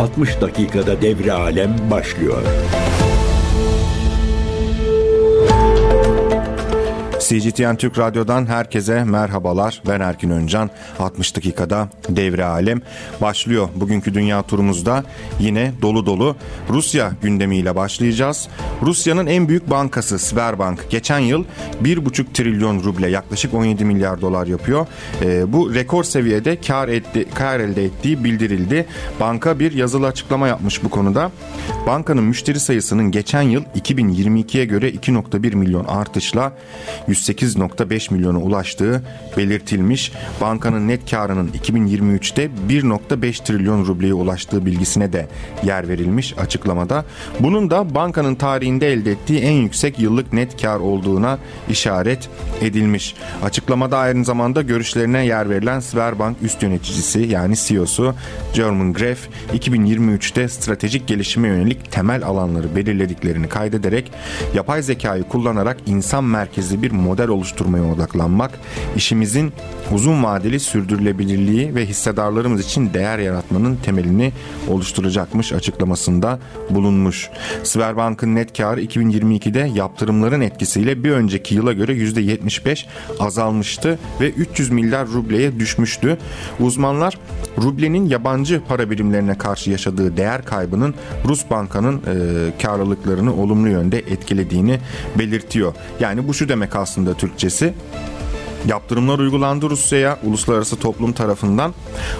60 dakikada devre alem başlıyor. CGTN Türk Radyo'dan herkese merhabalar. Ben Erkin Öncan. 60 dakikada devre alem başlıyor. Bugünkü dünya turumuzda yine dolu dolu Rusya gündemiyle başlayacağız. Rusya'nın en büyük bankası Sberbank geçen yıl 1,5 trilyon ruble yaklaşık 17 milyar dolar yapıyor. E, bu rekor seviyede kar, etti, kar elde ettiği bildirildi. Banka bir yazılı açıklama yapmış bu konuda. Bankanın müşteri sayısının geçen yıl 2022'ye göre 2.1 milyon artışla 108.5 milyona ulaştığı belirtilmiş. Bankanın net karının 2023'te 1.5 trilyon rubleye ulaştığı bilgisine de yer verilmiş açıklamada. Bunun da bankanın tarihinde elde ettiği en yüksek yıllık net kar olduğuna işaret edilmiş. Açıklamada aynı zamanda görüşlerine yer verilen Sberbank üst yöneticisi yani CEO'su German Gref 2023'te stratejik gelişime yönelik temel alanları belirlediklerini kaydederek yapay zekayı kullanarak insan merkezli bir model oluşturmaya odaklanmak, işimizin uzun vadeli sürdürülebilirliği ve hissedarlarımız için değer yaratmanın temelini oluşturacakmış açıklamasında bulunmuş. Sberbank'ın net karı 2022'de yaptırımların etkisiyle bir önceki yıla göre %75 azalmıştı ve 300 milyar rubleye düşmüştü. Uzmanlar rublenin yabancı para birimlerine karşı yaşadığı değer kaybının Rus bankanın e, karlılıklarını olumlu yönde etkilediğini belirtiyor. Yani bu şu demek aslında Türkçesi. Yaptırımlar uygulandı Rusya'ya uluslararası toplum tarafından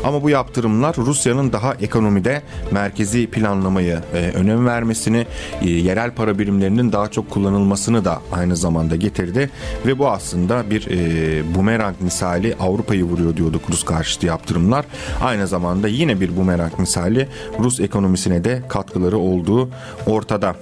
ama bu yaptırımlar Rusya'nın daha ekonomide merkezi planlamayı e, önem vermesini, e, yerel para birimlerinin daha çok kullanılmasını da aynı zamanda getirdi ve bu aslında bir e, bumerang misali Avrupa'yı vuruyor diyorduk Rus karşıtı yaptırımlar. Aynı zamanda yine bir bumerang misali Rus ekonomisine de katkıları olduğu ortada.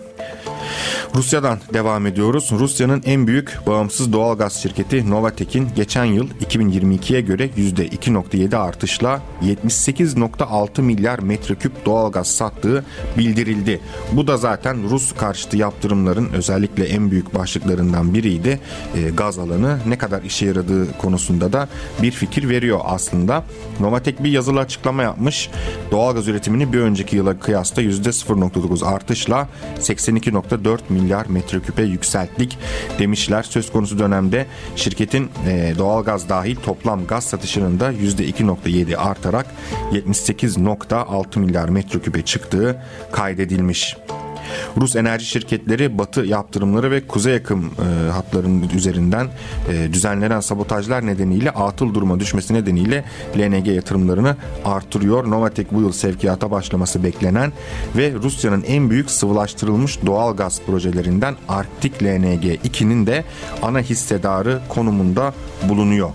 Rusya'dan devam ediyoruz. Rusya'nın en büyük bağımsız doğalgaz şirketi Novatek'in geçen yıl 2022'ye göre %2.7 artışla 78.6 milyar metreküp doğalgaz sattığı bildirildi. Bu da zaten Rus karşıtı yaptırımların özellikle en büyük başlıklarından biriydi. E, gaz alanı ne kadar işe yaradığı konusunda da bir fikir veriyor aslında. Novatek bir yazılı açıklama yapmış. Doğalgaz üretimini bir önceki yıla kıyasla %0.9 artışla 82.4 milyar metreküpe yükselttik demişler. Söz konusu dönemde şirketin e, doğalgaz dahil toplam gaz satışının da %2.7 artarak 78.6 milyar metreküpe çıktığı kaydedilmiş. Rus enerji şirketleri batı yaptırımları ve kuzey yakım e, hatlarının üzerinden e, düzenlenen sabotajlar nedeniyle atıl duruma düşmesi nedeniyle LNG yatırımlarını artırıyor. Novatek bu yıl sevkiyata başlaması beklenen ve Rusya'nın en büyük sıvılaştırılmış doğal gaz projelerinden Arktik LNG 2'nin de ana hissedarı konumunda bulunuyor.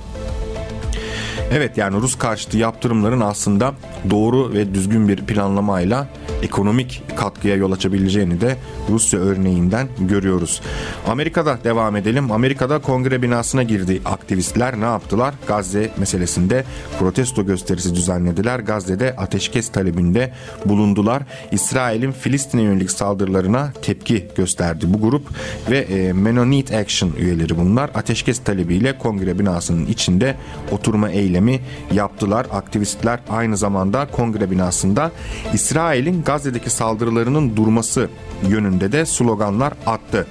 Evet yani Rus karşıtı yaptırımların aslında doğru ve düzgün bir planlamayla ekonomik katkıya yol açabileceğini de Rusya örneğinden görüyoruz. Amerika'da devam edelim. Amerika'da kongre binasına girdi aktivistler. Ne yaptılar? Gazze meselesinde protesto gösterisi düzenlediler. Gazze'de ateşkes talebinde bulundular. İsrail'in Filistin'e yönelik saldırılarına tepki gösterdi bu grup ve e, Mennonite Action üyeleri bunlar. Ateşkes talebiyle kongre binasının içinde oturma eylemi yaptılar. Aktivistler aynı zamanda kongre binasında İsrail'in Gazze'deki saldırılarının durması yönünde de sloganlar attı.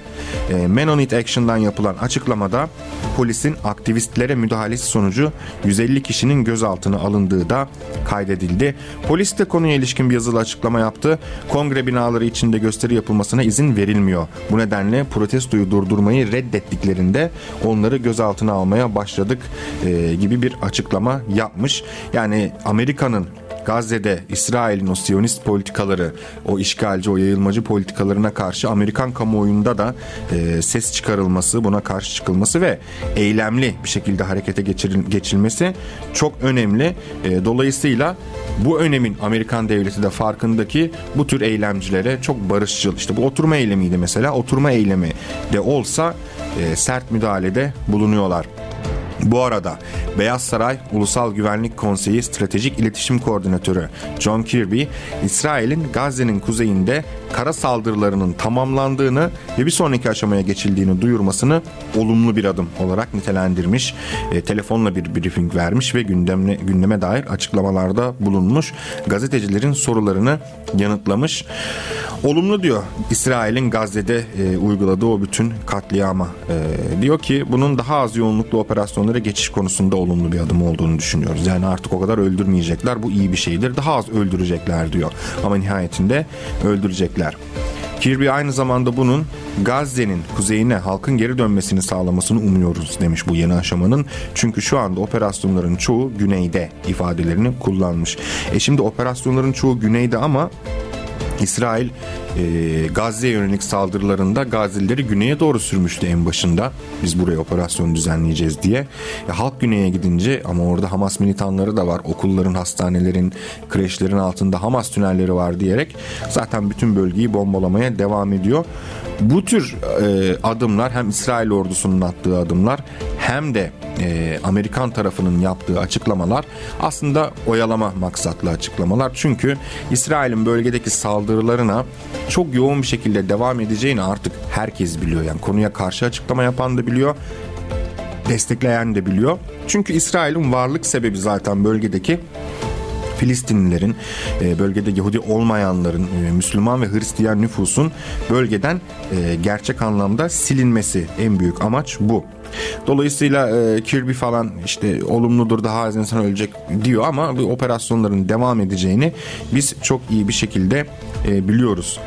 E, Mennonite Action'dan yapılan açıklamada polisin aktivistlere müdahalesi sonucu 150 kişinin gözaltına alındığı da kaydedildi. Polis de konuya ilişkin bir yazılı açıklama yaptı. Kongre binaları içinde gösteri yapılmasına izin verilmiyor. Bu nedenle protestoyu durdurmayı reddettiklerinde onları gözaltına almaya başladık e, gibi bir açıklama yapmış. Yani Amerika'nın Gazze'de İsrail'in o Siyonist politikaları, o işgalci, o yayılmacı politikalarına karşı Amerikan kamuoyunda da e, ses çıkarılması, buna karşı çıkılması ve eylemli bir şekilde harekete geçiril, geçilmesi çok önemli. E, dolayısıyla bu önemin Amerikan devleti de farkındaki bu tür eylemcilere çok barışçıl. İşte bu oturma eylemiydi mesela. Oturma eylemi de olsa e, sert müdahalede bulunuyorlar. Bu arada Beyaz Saray Ulusal Güvenlik Konseyi Stratejik İletişim Koordinatörü John Kirby, İsrail'in Gazze'nin kuzeyinde kara saldırılarının tamamlandığını ve bir sonraki aşamaya geçildiğini duyurmasını olumlu bir adım olarak nitelendirmiş. E, telefonla bir briefing vermiş ve gündemine, gündeme dair açıklamalarda bulunmuş. Gazetecilerin sorularını yanıtlamış. Olumlu diyor İsrail'in Gazze'de e, uyguladığı o bütün katliama. E, diyor ki bunun daha az yoğunluklu operasyonlara geçiş konusunda olumlu bir adım olduğunu düşünüyoruz. Yani artık o kadar öldürmeyecekler. Bu iyi bir şeydir. Daha az öldürecekler diyor. Ama nihayetinde öldürecekler. Kirby aynı zamanda bunun Gazze'nin kuzeyine halkın geri dönmesini sağlamasını umuyoruz demiş bu yeni aşamanın. Çünkü şu anda operasyonların çoğu güneyde ifadelerini kullanmış. E şimdi operasyonların çoğu güneyde ama İsrail e, Gazze'ye yönelik saldırılarında Gazilileri güneye doğru sürmüştü en başında. Biz buraya operasyon düzenleyeceğiz diye. E, halk güneye gidince ama orada Hamas militanları da var. Okulların, hastanelerin, kreşlerin altında Hamas tünelleri var diyerek zaten bütün bölgeyi bombalamaya devam ediyor. Bu tür e, adımlar hem İsrail ordusunun attığı adımlar hem de e, Amerikan tarafının yaptığı açıklamalar aslında oyalama maksatlı açıklamalar. Çünkü İsrail'in bölgedeki saldırılarına çok yoğun bir şekilde devam edeceğini artık herkes biliyor. Yani konuya karşı açıklama yapan da biliyor destekleyen de biliyor. Çünkü İsrail'in varlık sebebi zaten bölgedeki Filistinlilerin, e, bölgede Yahudi olmayanların, e, Müslüman ve Hristiyan nüfusun bölgeden e, gerçek anlamda silinmesi en büyük amaç bu. Dolayısıyla Kirby falan işte olumludur daha az insan ölecek diyor ama bu operasyonların devam edeceğini biz çok iyi bir şekilde biliyoruz.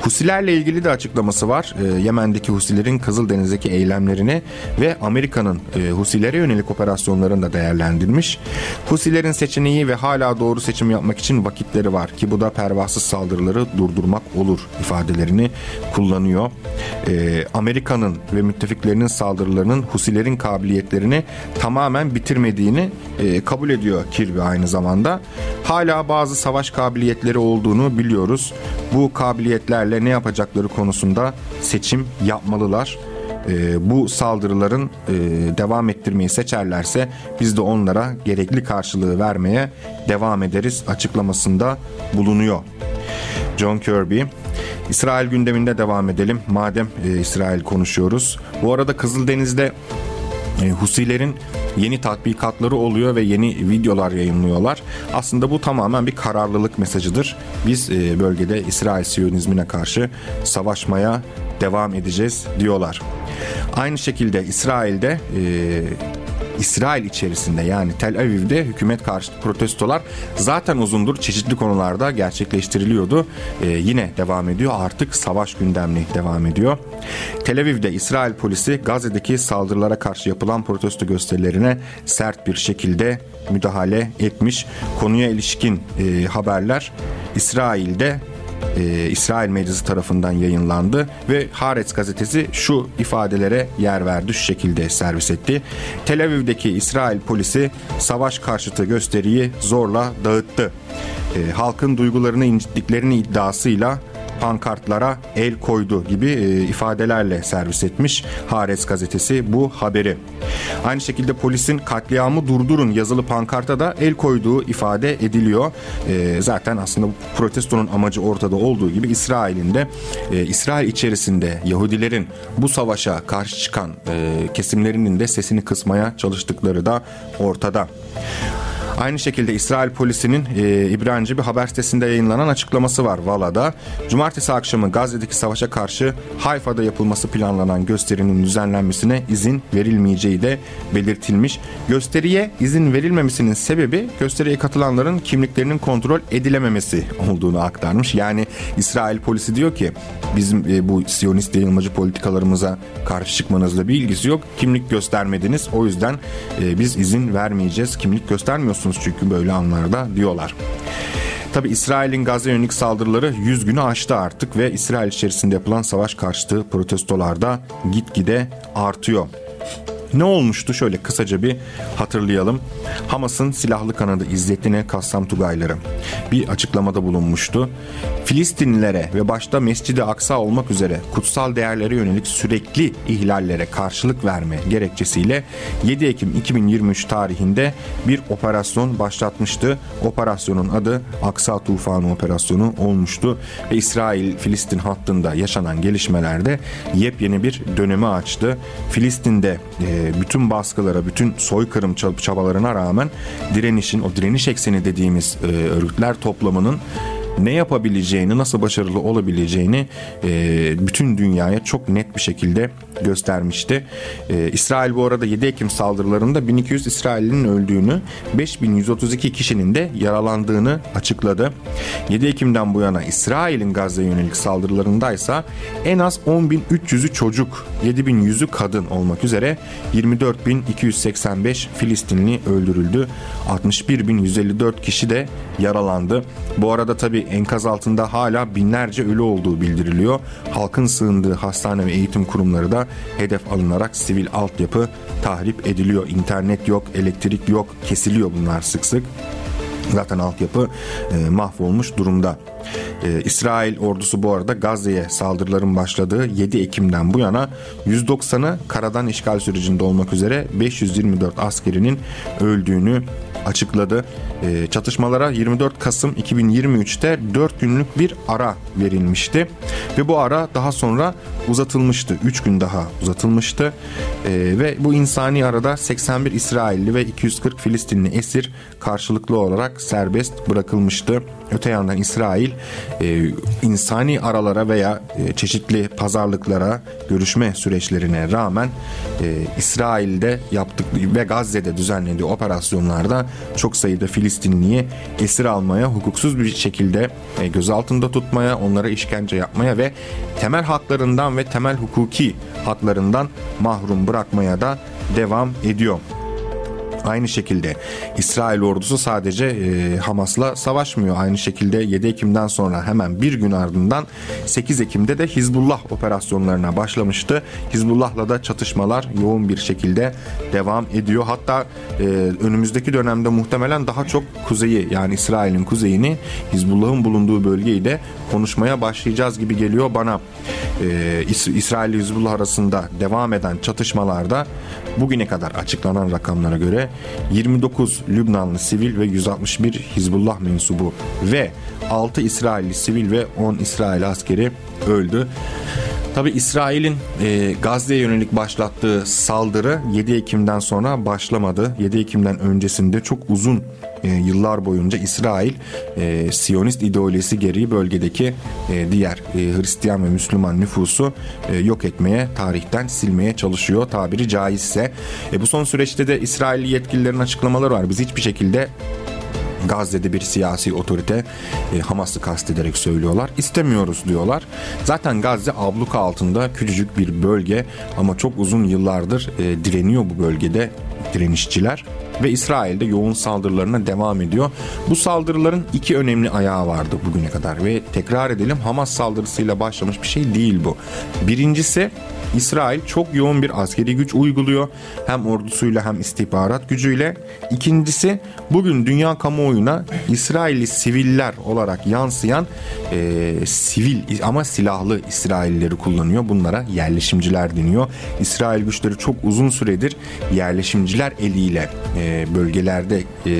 Husilerle ilgili de açıklaması var. E, Yemen'deki Husilerin Kızıldeniz'deki eylemlerini ve Amerika'nın e, Husilere yönelik operasyonlarını da değerlendirmiş. Husilerin seçeneği ve hala doğru seçim yapmak için vakitleri var ki bu da pervasız saldırıları durdurmak olur ifadelerini kullanıyor. E, Amerika'nın ve müttefiklerinin saldırılarının Husilerin kabiliyetlerini tamamen bitirmediğini e, kabul ediyor Kirby aynı zamanda. Hala bazı savaş kabiliyetleri olduğunu biliyoruz. Bu kabiliyetlerle ne yapacakları konusunda seçim yapmalılar. E, bu saldırıların e, devam ettirmeyi seçerlerse biz de onlara gerekli karşılığı vermeye devam ederiz açıklamasında bulunuyor. John Kirby İsrail gündeminde devam edelim. Madem e, İsrail konuşuyoruz. Bu arada Kızıldeniz'de Husilerin yeni tatbikatları oluyor ve yeni videolar yayınlıyorlar. Aslında bu tamamen bir kararlılık mesajıdır. Biz e, bölgede İsrail Siyonizmine karşı savaşmaya devam edeceğiz diyorlar. Aynı şekilde İsrail'de e, İsrail içerisinde yani Tel Aviv'de hükümet karşıtı protestolar zaten uzundur çeşitli konularda gerçekleştiriliyordu. Ee, yine devam ediyor. Artık savaş gündemli devam ediyor. Tel Aviv'de İsrail polisi Gazze'deki saldırılara karşı yapılan protesto gösterilerine sert bir şekilde müdahale etmiş. Konuya ilişkin e, haberler İsrail'de e, İsrail Meclisi tarafından yayınlandı ve Haaretz gazetesi şu ifadelere yer verdi, şu şekilde servis etti. Tel Aviv'deki İsrail polisi savaş karşıtı gösteriyi zorla dağıttı. E, halkın duygularını incittiklerini iddiasıyla pankartlara el koydu gibi e, ifadelerle servis etmiş Hares gazetesi bu haberi. Aynı şekilde polisin katliamı durdurun yazılı pankarta da el koyduğu ifade ediliyor. E, zaten aslında bu protestonun amacı ortada olduğu gibi İsrail'in de e, İsrail içerisinde Yahudilerin bu savaşa karşı çıkan kesimlerinin de sesini kısmaya çalıştıkları da ortada. Aynı şekilde İsrail polisinin e, İbranice bir haber sitesinde yayınlanan açıklaması var Vala'da. Cumartesi akşamı Gazze'deki savaşa karşı Hayfa'da yapılması planlanan gösterinin düzenlenmesine izin verilmeyeceği de belirtilmiş. Gösteriye izin verilmemesinin sebebi gösteriye katılanların kimliklerinin kontrol edilememesi olduğunu aktarmış. Yani İsrail polisi diyor ki bizim e, bu Siyonist yayılmacı politikalarımıza karşı çıkmanızla bir ilgisi yok. Kimlik göstermediniz. O yüzden e, biz izin vermeyeceğiz. Kimlik göstermiyorsunuz yapıyorsunuz çünkü böyle anlarda diyorlar. Tabi İsrail'in Gazze yönelik saldırıları 100 günü aştı artık ve İsrail içerisinde yapılan savaş karşıtı protestolarda gitgide artıyor. Ne olmuştu? Şöyle kısaca bir hatırlayalım. Hamas'ın silahlı kanadı İzzettin'e Kassam Tugayları bir açıklamada bulunmuştu. Filistinlilere ve başta Mescid-i Aksa olmak üzere kutsal değerlere yönelik sürekli ihlallere karşılık verme gerekçesiyle 7 Ekim 2023 tarihinde bir operasyon başlatmıştı. Operasyonun adı Aksa Tufanı Operasyonu olmuştu ve İsrail-Filistin hattında yaşanan gelişmelerde yepyeni bir dönemi açtı. Filistin'de e, bütün baskılara, bütün soykırım çabalarına rağmen direnişin, o direniş ekseni dediğimiz e, örgütler toplamının ne yapabileceğini, nasıl başarılı olabileceğini e, bütün dünyaya çok net bir şekilde göstermişti. E, İsrail bu arada 7 Ekim saldırılarında 1200 İsrail'in öldüğünü, 5132 kişinin de yaralandığını açıkladı. 7 Ekim'den bu yana İsrail'in Gazze'ye yönelik saldırılarındaysa en az 10.300'ü çocuk, 7.100'ü kadın olmak üzere 24.285 Filistinli öldürüldü. 61.154 kişi de yaralandı. Bu arada tabi enkaz altında hala binlerce ölü olduğu bildiriliyor. Halkın sığındığı hastane ve eğitim kurumları da hedef alınarak sivil altyapı tahrip ediliyor. İnternet yok, elektrik yok, kesiliyor bunlar sık sık. Zaten altyapı e, mahvolmuş durumda. E, İsrail ordusu bu arada Gazze'ye saldırıların başladığı 7 Ekim'den bu yana 190'ı karadan işgal sürecinde olmak üzere 524 askerinin öldüğünü açıkladı. E, çatışmalara 24 Kasım 2023'te 4 günlük bir ara verilmişti ve bu ara daha sonra uzatılmıştı. 3 gün daha uzatılmıştı e, ve bu insani arada 81 İsrailli ve 240 Filistinli esir karşılıklı olarak serbest bırakılmıştı. Öte yandan İsrail e, insani aralara veya e, çeşitli pazarlıklara, görüşme süreçlerine rağmen e, İsrail'de yaptık ve Gazze'de düzenlediği operasyonlarda çok sayıda Filistinliyi esir almaya, hukuksuz bir şekilde e, gözaltında tutmaya, onlara işkence yapmaya ve temel haklarından ve temel hukuki haklarından mahrum bırakmaya da devam ediyor. Aynı şekilde İsrail ordusu sadece e, Hamas'la savaşmıyor. Aynı şekilde 7 Ekim'den sonra hemen bir gün ardından 8 Ekim'de de Hizbullah operasyonlarına başlamıştı. Hizbullah'la da çatışmalar yoğun bir şekilde devam ediyor. Hatta e, önümüzdeki dönemde muhtemelen daha çok kuzeyi yani İsrail'in kuzeyini Hizbullah'ın bulunduğu bölgeyi de konuşmaya başlayacağız gibi geliyor bana. E, İsrail ile Hizbullah arasında devam eden çatışmalarda bugüne kadar açıklanan rakamlara göre 29 Lübnanlı sivil ve 161 Hizbullah mensubu ve 6 İsrailli sivil ve 10 İsrail askeri öldü. Tabi İsrail'in e, Gazze'ye yönelik başlattığı saldırı 7 Ekim'den sonra başlamadı. 7 Ekim'den öncesinde çok uzun e, yıllar boyunca İsrail e, Siyonist ideolojisi gereği bölgedeki e, diğer e, Hristiyan ve Müslüman nüfusu e, yok etmeye, tarihten silmeye çalışıyor tabiri caizse. E, bu son süreçte de İsrailli yetkililerin açıklamaları var. Biz hiçbir şekilde Gazze'de bir siyasi otorite e, Hamas'ı kastederek söylüyorlar. İstemiyoruz diyorlar. Zaten Gazze abluka altında küçücük bir bölge ama çok uzun yıllardır e, direniyor bu bölgede direnişçiler ve İsrail'de yoğun saldırılarına devam ediyor. Bu saldırıların iki önemli ayağı vardı bugüne kadar ve tekrar edelim Hamas saldırısıyla başlamış bir şey değil bu. Birincisi İsrail çok yoğun bir askeri güç uyguluyor. Hem ordusuyla hem istihbarat gücüyle. İkincisi bugün dünya kamuoyuna İsrailli siviller olarak yansıyan e, sivil ama silahlı İsraillileri kullanıyor. Bunlara yerleşimciler deniyor. İsrail güçleri çok uzun süredir yerleşimciler eliyle e, bölgelerde e,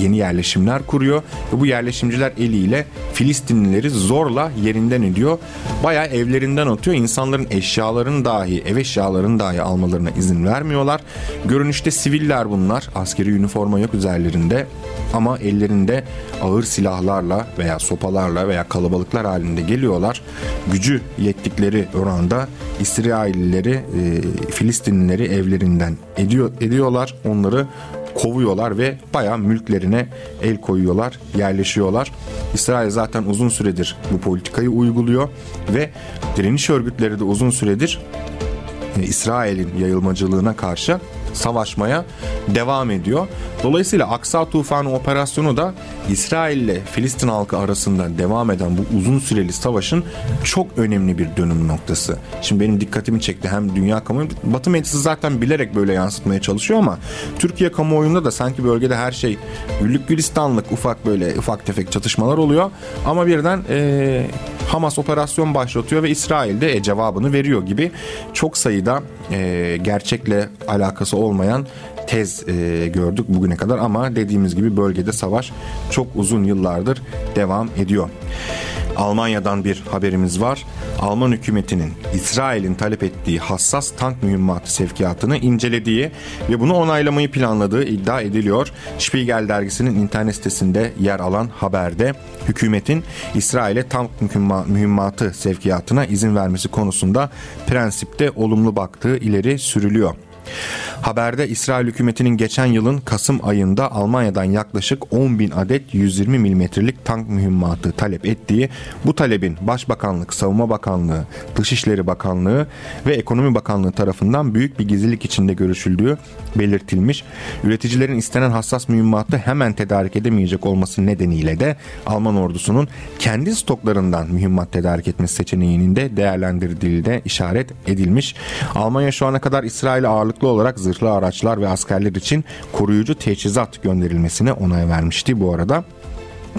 yeni yerleşimler kuruyor. Ve bu yerleşimciler eliyle Filistinlileri zorla yerinden ediyor. Baya evlerinden atıyor. İnsanların eşyalarını da dahi ev eşyalarını dahi almalarına izin vermiyorlar. Görünüşte siviller bunlar. Askeri üniforma yok üzerlerinde ama ellerinde ağır silahlarla veya sopalarla veya kalabalıklar halinde geliyorlar. Gücü yettikleri oranda İsraillileri, e, Filistinlileri evlerinden ediyor, ediyorlar. Onları kovuyorlar ve bayağı mülklerine el koyuyorlar, yerleşiyorlar. İsrail zaten uzun süredir bu politikayı uyguluyor ve direniş örgütleri de uzun süredir e, İsrail'in yayılmacılığına karşı savaşmaya devam ediyor. Dolayısıyla Aksa Tufanı operasyonu da İsrail ile Filistin halkı arasında devam eden bu uzun süreli savaşın çok önemli bir dönüm noktası. Şimdi benim dikkatimi çekti hem dünya kamuoyu, Batı medyası zaten bilerek böyle yansıtmaya çalışıyor ama Türkiye kamuoyunda da sanki bölgede her şey güllük gülistanlık ufak böyle ufak tefek çatışmalar oluyor. Ama birden e, Hamas operasyon başlatıyor ve İsrail de e, cevabını veriyor gibi çok sayıda e, gerçekle alakası olmayan tez e, gördük bugüne kadar ama dediğimiz gibi bölgede savaş çok uzun yıllardır devam ediyor. Almanya'dan bir haberimiz var. Alman hükümetinin İsrail'in talep ettiği hassas tank mühimmatı sevkiyatını incelediği ve bunu onaylamayı planladığı iddia ediliyor. Spiegel dergisinin internet sitesinde yer alan haberde hükümetin İsrail'e tank mühimmatı sevkiyatına izin vermesi konusunda prensipte olumlu baktığı ileri sürülüyor. Haberde İsrail hükümetinin geçen yılın Kasım ayında Almanya'dan yaklaşık 10 bin adet 120 milimetrelik tank mühimmatı talep ettiği, bu talebin Başbakanlık, Savunma Bakanlığı, Dışişleri Bakanlığı ve Ekonomi Bakanlığı tarafından büyük bir gizlilik içinde görüşüldüğü belirtilmiş. Üreticilerin istenen hassas mühimmatı hemen tedarik edemeyecek olması nedeniyle de Alman ordusunun kendi stoklarından mühimmat tedarik etmesi seçeneğinin de değerlendirildiği işaret edilmiş. Almanya şu ana kadar İsrail'e ağırlıklı olarak zırhlı araçlar ve askerler için koruyucu teçhizat gönderilmesine onay vermişti bu arada.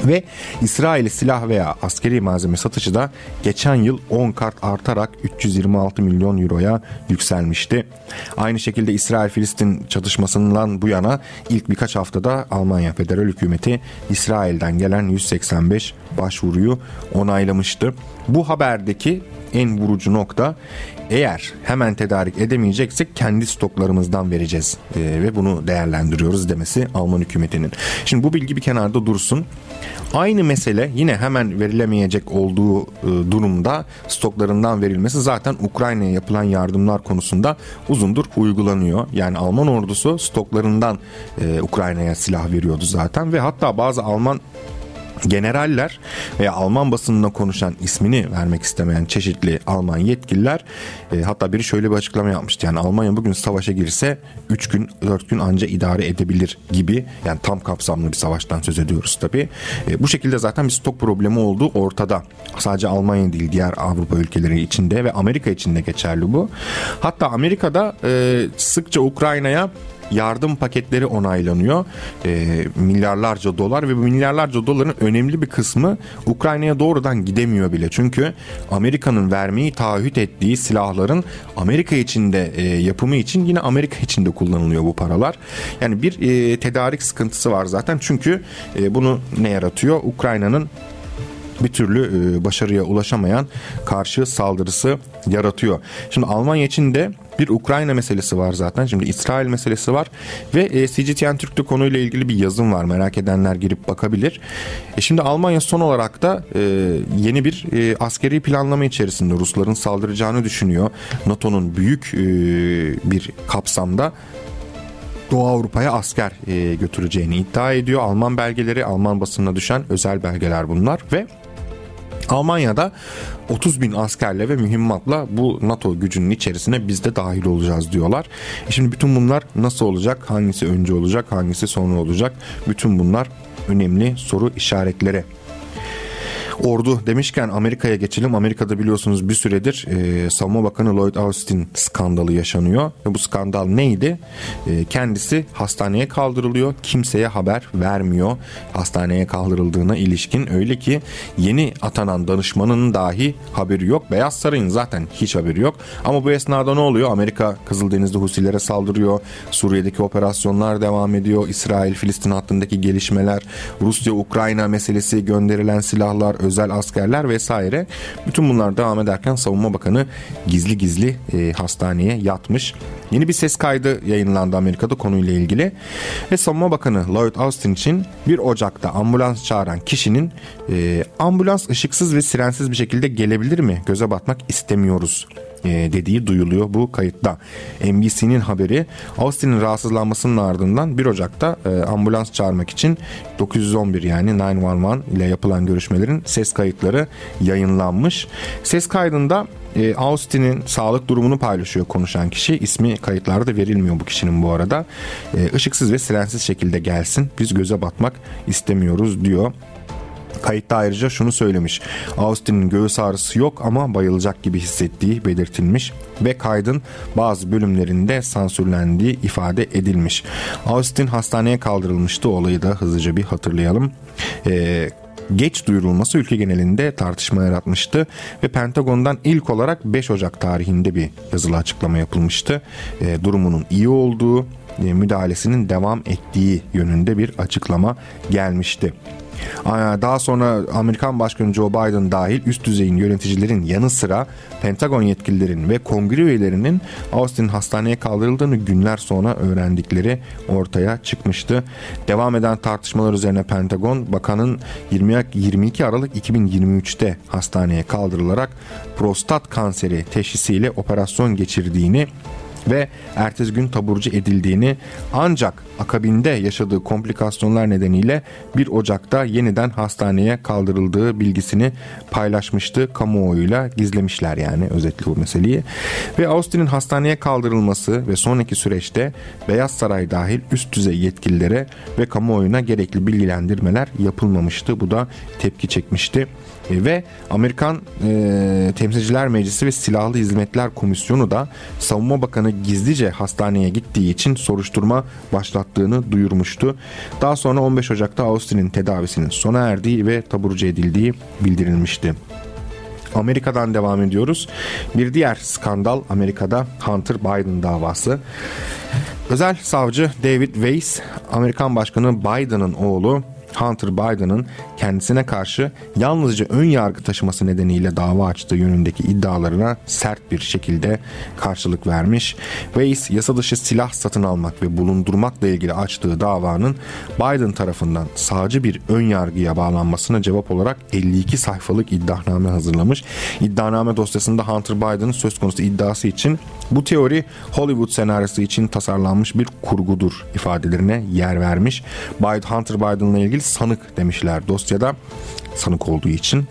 Ve İsrail silah veya askeri malzeme satışı da geçen yıl 10 kart artarak 326 milyon euroya yükselmişti. Aynı şekilde İsrail-Filistin çatışmasından bu yana ilk birkaç haftada Almanya Federal Hükümeti İsrail'den gelen 185 başvuruyu onaylamıştı. Bu haberdeki en vurucu nokta eğer hemen tedarik edemeyeceksek kendi stoklarımızdan vereceğiz e, ve bunu değerlendiriyoruz demesi Alman hükümetinin. Şimdi bu bilgi bir kenarda dursun. Aynı mesele yine hemen verilemeyecek olduğu e, durumda stoklarından verilmesi zaten Ukrayna'ya yapılan yardımlar konusunda uzundur uygulanıyor. Yani Alman ordusu stoklarından e, Ukrayna'ya silah veriyordu zaten ve hatta bazı Alman generaller veya Alman basınına konuşan ismini vermek istemeyen çeşitli Alman yetkililer e, hatta biri şöyle bir açıklama yapmıştı. Yani Almanya bugün savaşa girse 3 gün 4 gün anca idare edebilir gibi yani tam kapsamlı bir savaştan söz ediyoruz tabi. E, bu şekilde zaten bir stok problemi olduğu ortada. Sadece Almanya değil diğer Avrupa ülkeleri içinde ve Amerika içinde geçerli bu. Hatta Amerika'da e, sıkça Ukrayna'ya yardım paketleri onaylanıyor. E, milyarlarca dolar ve bu milyarlarca doların önemli bir kısmı Ukrayna'ya doğrudan gidemiyor bile. Çünkü Amerika'nın vermeyi taahhüt ettiği silahların Amerika içinde e, yapımı için yine Amerika içinde kullanılıyor bu paralar. Yani bir e, tedarik sıkıntısı var zaten. Çünkü e, bunu ne yaratıyor? Ukrayna'nın bir türlü e, başarıya ulaşamayan karşı saldırısı yaratıyor. Şimdi Almanya için de bir Ukrayna meselesi var zaten. Şimdi İsrail meselesi var ve e, CGTN Türk'te konuyla ilgili bir yazım var. Merak edenler girip bakabilir. E, şimdi Almanya son olarak da e, yeni bir e, askeri planlama içerisinde Rusların saldıracağını düşünüyor. NATO'nun büyük e, bir kapsamda Doğu Avrupa'ya asker e, götüreceğini iddia ediyor. Alman belgeleri, Alman basınına düşen özel belgeler bunlar ve Almanya'da 30 bin askerle ve mühimmatla bu NATO gücünün içerisine biz de dahil olacağız diyorlar. E şimdi bütün bunlar nasıl olacak? Hangisi önce olacak? Hangisi sonra olacak? Bütün bunlar önemli soru işaretleri. Ordu demişken Amerika'ya geçelim. Amerika'da biliyorsunuz bir süredir e, Savunma Bakanı Lloyd Austin skandalı yaşanıyor. Ve bu skandal neydi? E, kendisi hastaneye kaldırılıyor. Kimseye haber vermiyor. Hastaneye kaldırıldığına ilişkin. Öyle ki yeni atanan danışmanın dahi haberi yok. Beyaz Saray'ın zaten hiç haberi yok. Ama bu esnada ne oluyor? Amerika Kızıldeniz'de Husilere saldırıyor. Suriye'deki operasyonlar devam ediyor. İsrail-Filistin hattındaki gelişmeler, Rusya-Ukrayna meselesi, gönderilen silahlar, özel askerler vesaire. Bütün bunlar devam ederken Savunma Bakanı gizli gizli e, hastaneye yatmış. Yeni bir ses kaydı yayınlandı Amerika'da konuyla ilgili. Ve Savunma Bakanı Lloyd Austin için 1 Ocak'ta ambulans çağıran kişinin e, ambulans ışıksız ve sirensiz bir şekilde gelebilir mi? Göze batmak istemiyoruz dediği duyuluyor bu kayıtta. NBC'nin haberi Austin'in rahatsızlanmasının ardından 1 Ocak'ta e, ambulans çağırmak için 911 yani 911 ile yapılan görüşmelerin ses kayıtları yayınlanmış. Ses kaydında e, Austin'in sağlık durumunu paylaşıyor konuşan kişi. İsmi kayıtlarda verilmiyor bu kişinin bu arada. E, ışıksız ve sirensiz şekilde gelsin. Biz göze batmak istemiyoruz diyor. Kayıtta ayrıca şunu söylemiş. Austin'in göğüs ağrısı yok ama bayılacak gibi hissettiği belirtilmiş ve kaydın bazı bölümlerinde sansürlendiği ifade edilmiş. Austin hastaneye kaldırılmıştı. Olayı da hızlıca bir hatırlayalım. Ee, geç duyurulması ülke genelinde tartışma yaratmıştı ve Pentagon'dan ilk olarak 5 Ocak tarihinde bir yazılı açıklama yapılmıştı. E, durumunun iyi olduğu, e, müdahalesinin devam ettiği yönünde bir açıklama gelmişti. Daha sonra Amerikan Başkanı Joe Biden dahil üst düzeyin yöneticilerin yanı sıra Pentagon yetkililerin ve kongre üyelerinin Austin hastaneye kaldırıldığını günler sonra öğrendikleri ortaya çıkmıştı. Devam eden tartışmalar üzerine Pentagon bakanın 20, 22 Aralık 2023'te hastaneye kaldırılarak prostat kanseri teşhisiyle operasyon geçirdiğini ve ertesi gün taburcu edildiğini ancak akabinde yaşadığı komplikasyonlar nedeniyle 1 Ocak'ta yeniden hastaneye kaldırıldığı bilgisini paylaşmıştı. Kamuoyuyla gizlemişler yani özetle bu meseleyi. Ve Austin'in hastaneye kaldırılması ve sonraki süreçte Beyaz Saray dahil üst düzey yetkililere ve kamuoyuna gerekli bilgilendirmeler yapılmamıştı. Bu da tepki çekmişti. E, ve Amerikan e, Temsilciler Meclisi ve Silahlı Hizmetler Komisyonu da Savunma Bakanı gizlice hastaneye gittiği için soruşturma başlattığını duyurmuştu. Daha sonra 15 Ocak'ta Austin'in tedavisinin sona erdiği ve taburcu edildiği bildirilmişti. Amerika'dan devam ediyoruz. Bir diğer skandal Amerika'da Hunter Biden davası. Özel savcı David Weiss, Amerikan Başkanı Biden'ın oğlu Hunter Biden'ın kendisine karşı yalnızca ön yargı taşıması nedeniyle dava açtığı yönündeki iddialarına sert bir şekilde karşılık vermiş. Weiss yasa dışı silah satın almak ve bulundurmakla ilgili açtığı davanın Biden tarafından sağcı bir ön yargıya bağlanmasına cevap olarak 52 sayfalık iddianame hazırlamış. İddianame dosyasında Hunter Biden'ın söz konusu iddiası için bu teori Hollywood senaryosu için tasarlanmış bir kurgudur ifadelerine yer vermiş. Biden Hunter Biden'la ilgili sanık demişler dosyada sanık olduğu için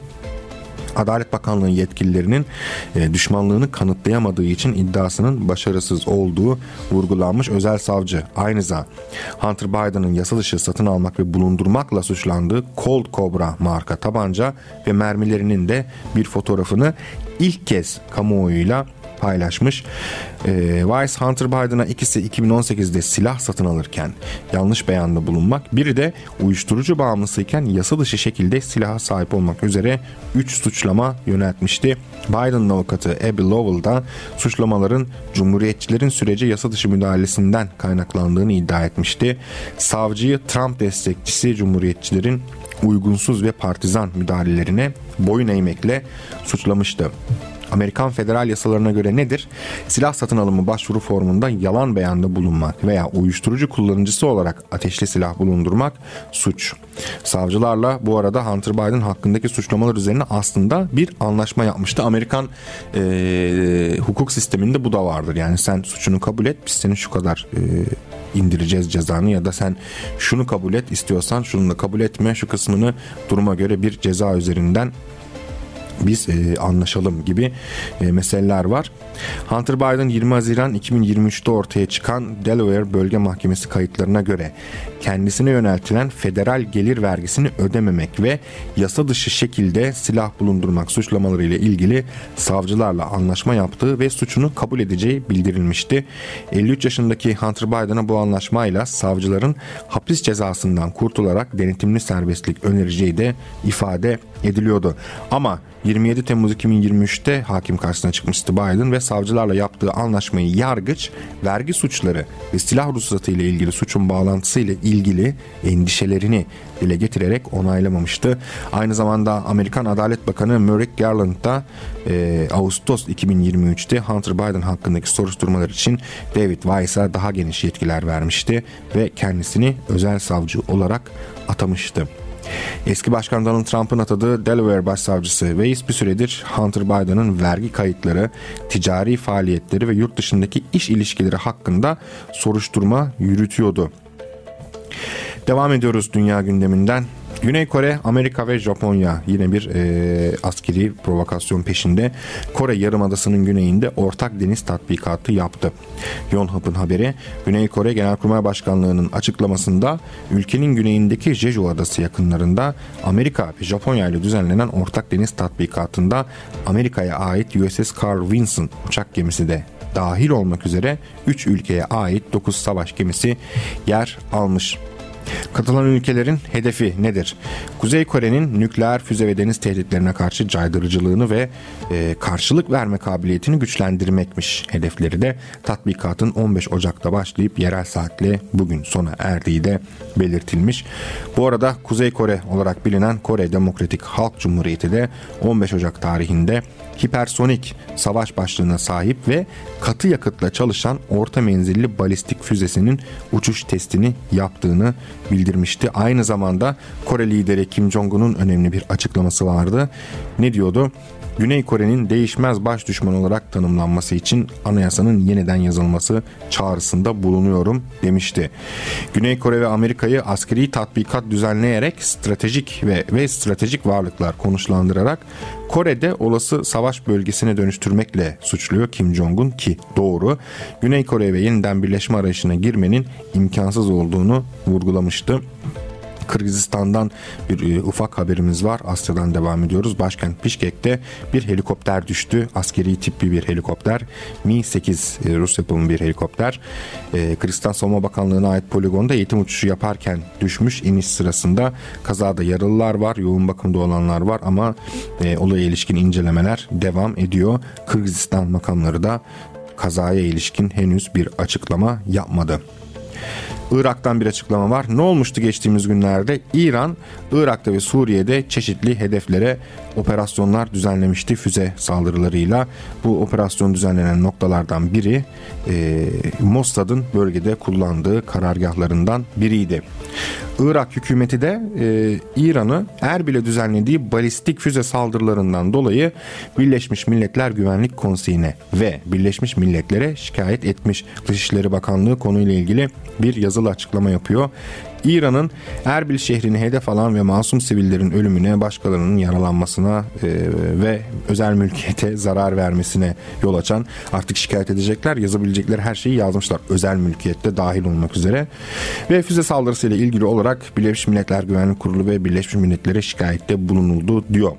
Adalet Bakanlığı yetkililerinin e, düşmanlığını kanıtlayamadığı için iddiasının başarısız olduğu vurgulanmış özel savcı. Aynı zamanda Hunter Biden'ın yasa dışı satın almak ve bulundurmakla suçlandığı Colt Cobra marka tabanca ve mermilerinin de bir fotoğrafını ilk kez kamuoyuyla paylaşmış. E, Vice Hunter Biden'a ikisi 2018'de silah satın alırken yanlış beyanda bulunmak, biri de uyuşturucu bağımlısıyken yasa dışı şekilde silaha sahip olmak üzere 3 suçlama yöneltmişti. Biden'ın avukatı Abby Lowell da suçlamaların Cumhuriyetçilerin sürece yasa dışı müdahalesinden kaynaklandığını iddia etmişti. Savcıyı Trump destekçisi Cumhuriyetçilerin uygunsuz ve partizan müdahalelerine boyun eğmekle suçlamıştı. Amerikan federal yasalarına göre nedir? Silah satın alımı başvuru formunda yalan beyanda bulunmak veya uyuşturucu kullanıcısı olarak ateşli silah bulundurmak suç. Savcılarla bu arada Hunter Biden hakkındaki suçlamalar üzerine aslında bir anlaşma yapmıştı. Amerikan e, hukuk sisteminde bu da vardır. Yani sen suçunu kabul et biz senin şu kadar e, indireceğiz cezanı ya da sen şunu kabul et istiyorsan şunu da kabul etme şu kısmını duruma göre bir ceza üzerinden biz e, anlaşalım gibi e, meseleler var. Hunter Biden 20 Haziran 2023'te ortaya çıkan Delaware Bölge Mahkemesi kayıtlarına göre kendisine yöneltilen federal gelir vergisini ödememek ve yasa dışı şekilde silah bulundurmak suçlamaları ile ilgili savcılarla anlaşma yaptığı ve suçunu kabul edeceği bildirilmişti. 53 yaşındaki Hunter Biden'a bu anlaşmayla savcıların hapis cezasından kurtularak denetimli serbestlik önereceği de ifade ediliyordu. Ama 27 Temmuz 2023'te hakim karşısına çıkmıştı Biden ve savcılarla yaptığı anlaşmayı yargıç vergi suçları ve silah ruhsatı ile ilgili suçun bağlantısı ile ilgili endişelerini dile getirerek onaylamamıştı. Aynı zamanda Amerikan Adalet Bakanı Merrick Garland da e, Ağustos 2023'te Hunter Biden hakkındaki soruşturmalar için David Weiss'a daha geniş yetkiler vermişti ve kendisini özel savcı olarak atamıştı. Eski Başkan Donald Trump'ın atadığı Delaware Başsavcısı Weiss bir süredir Hunter Biden'ın vergi kayıtları, ticari faaliyetleri ve yurt dışındaki iş ilişkileri hakkında soruşturma yürütüyordu. Devam ediyoruz dünya gündeminden. Güney Kore, Amerika ve Japonya yine bir e, askeri provokasyon peşinde. Kore Yarımadası'nın güneyinde ortak deniz tatbikatı yaptı. Yonhap'ın haberi Güney Kore Genelkurmay Başkanlığı'nın açıklamasında ülkenin güneyindeki Jeju Adası yakınlarında Amerika ve Japonya ile düzenlenen ortak deniz tatbikatında Amerika'ya ait USS Carl Vinson uçak gemisi de dahil olmak üzere 3 ülkeye ait 9 savaş gemisi yer almış. Katılan ülkelerin hedefi nedir? Kuzey Kore'nin nükleer füze ve deniz tehditlerine karşı caydırıcılığını ve e, karşılık verme kabiliyetini güçlendirmekmiş. Hedefleri de tatbikatın 15 Ocak'ta başlayıp yerel saatle bugün sona erdiği de belirtilmiş. Bu arada Kuzey Kore olarak bilinen Kore Demokratik Halk Cumhuriyeti de 15 Ocak tarihinde hipersonik savaş başlığına sahip ve katı yakıtla çalışan orta menzilli balistik füzesinin uçuş testini yaptığını bildirmişti. Aynı zamanda Kore lideri Kim Jong-un'un önemli bir açıklaması vardı. Ne diyordu? Güney Kore'nin değişmez baş düşman olarak tanımlanması için anayasanın yeniden yazılması çağrısında bulunuyorum demişti. Güney Kore ve Amerika'yı askeri tatbikat düzenleyerek stratejik ve ve stratejik varlıklar konuşlandırarak Kore'de olası savaş bölgesine dönüştürmekle suçluyor Kim Jong-un ki doğru. Güney Kore ve yeniden birleşme arayışına girmenin imkansız olduğunu vurgulamıştı. Kırgızistan'dan bir e, ufak haberimiz var. Asya'dan devam ediyoruz. Başkent Bişkek'te bir helikopter düştü. Askeri tipli bir helikopter. Mi-8 e, Rus yapımı bir helikopter. E, Kırgızistan Savunma Bakanlığı'na ait poligonda eğitim uçuşu yaparken düşmüş. iniş sırasında kazada yaralılar var. Yoğun bakımda olanlar var ama e, olaya ilişkin incelemeler devam ediyor. Kırgızistan makamları da kazaya ilişkin henüz bir açıklama yapmadı. Irak'tan bir açıklama var. Ne olmuştu geçtiğimiz günlerde? İran, Irak'ta ve Suriye'de çeşitli hedeflere operasyonlar düzenlemişti füze saldırılarıyla. Bu operasyon düzenlenen noktalardan biri e, Mossad'ın bölgede kullandığı karargahlarından biriydi. Irak hükümeti de e, İran'ı Erbil'e düzenlediği balistik füze saldırılarından dolayı Birleşmiş Milletler Güvenlik Konseyi'ne ve Birleşmiş Milletler'e şikayet etmiş. Dışişleri Bakanlığı konuyla ilgili bir yazılı açıklama yapıyor. İran'ın Erbil şehrini hedef alan ve masum sivillerin ölümüne, başkalarının yaralanmasına e, ve özel mülkiyete zarar vermesine yol açan artık şikayet edecekler, yazabilecekleri her şeyi yazmışlar. Özel mülkiyette dahil olmak üzere. Ve füze saldırısıyla ilgili olarak Birleşmiş Milletler Güvenlik Kurulu ve Birleşmiş Milletler'e şikayette bulunuldu diyor.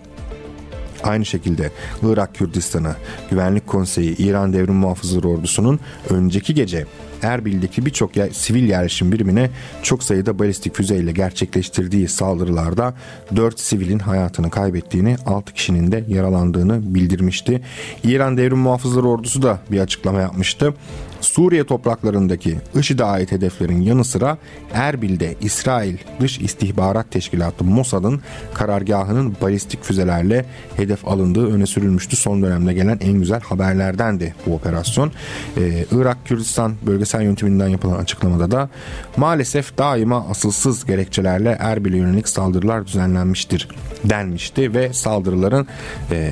Aynı şekilde Irak Kürdistanı Güvenlik Konseyi İran Devrim Muhafızları Ordusu'nun önceki gece Erbil'deki birçok yer, sivil yerleşim birimine çok sayıda balistik füzeyle gerçekleştirdiği saldırılarda 4 sivilin hayatını kaybettiğini, 6 kişinin de yaralandığını bildirmişti. İran Devrim Muhafızları Ordusu da bir açıklama yapmıştı. Suriye topraklarındaki IŞİD'e ait hedeflerin yanı sıra Erbil'de İsrail Dış İstihbarat Teşkilatı Mossad'ın karargahının balistik füzelerle hedef alındığı öne sürülmüştü. Son dönemde gelen en güzel haberlerdendi bu operasyon. Ee, Irak Kürdistan bölgesel yönetiminden yapılan açıklamada da maalesef daima asılsız gerekçelerle Erbil'e yönelik saldırılar düzenlenmiştir denmişti ve saldırıların e,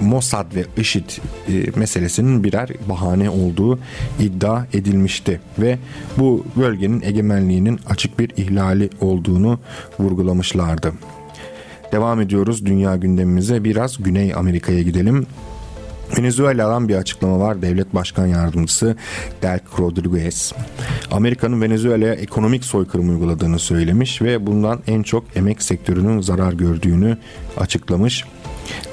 Mossad ve IŞİD e, meselesinin birer bahane olduğu iddia edilmişti ve bu bölgenin egemenliğinin açık bir ihlali olduğunu vurgulamışlardı. Devam ediyoruz dünya gündemimize biraz Güney Amerika'ya gidelim. Venezuela'dan bir açıklama var. Devlet Başkan Yardımcısı Delk Rodriguez. Amerika'nın Venezuela'ya ekonomik soykırım uyguladığını söylemiş ve bundan en çok emek sektörünün zarar gördüğünü açıklamış.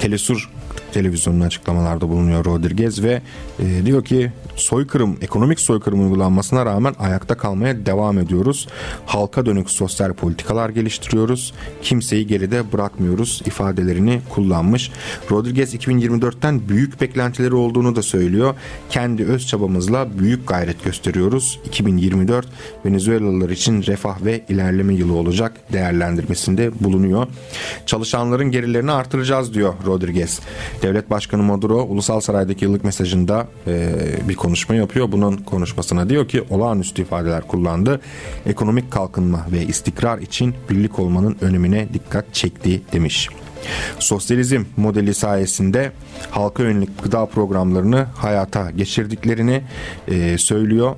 Telesur televizyonun açıklamalarda bulunuyor Rodriguez ve e, diyor ki soykırım, ekonomik soykırım uygulanmasına rağmen ayakta kalmaya devam ediyoruz. Halka dönük sosyal politikalar geliştiriyoruz. Kimseyi geride bırakmıyoruz ifadelerini kullanmış. Rodriguez 2024'ten büyük beklentileri olduğunu da söylüyor. Kendi öz çabamızla büyük gayret gösteriyoruz. 2024 Venezuelalılar için refah ve ilerleme yılı olacak değerlendirmesinde bulunuyor. Çalışanların gelirlerini artıracağız diyor Rodriguez. Devlet Başkanı Maduro Ulusal Saray'daki yıllık mesajında e, bir konuşma yapıyor. Bunun konuşmasına diyor ki olağanüstü ifadeler kullandı. Ekonomik kalkınma ve istikrar için birlik olmanın önemine dikkat çekti demiş. Sosyalizm modeli sayesinde halka yönelik gıda programlarını hayata geçirdiklerini e, söylüyor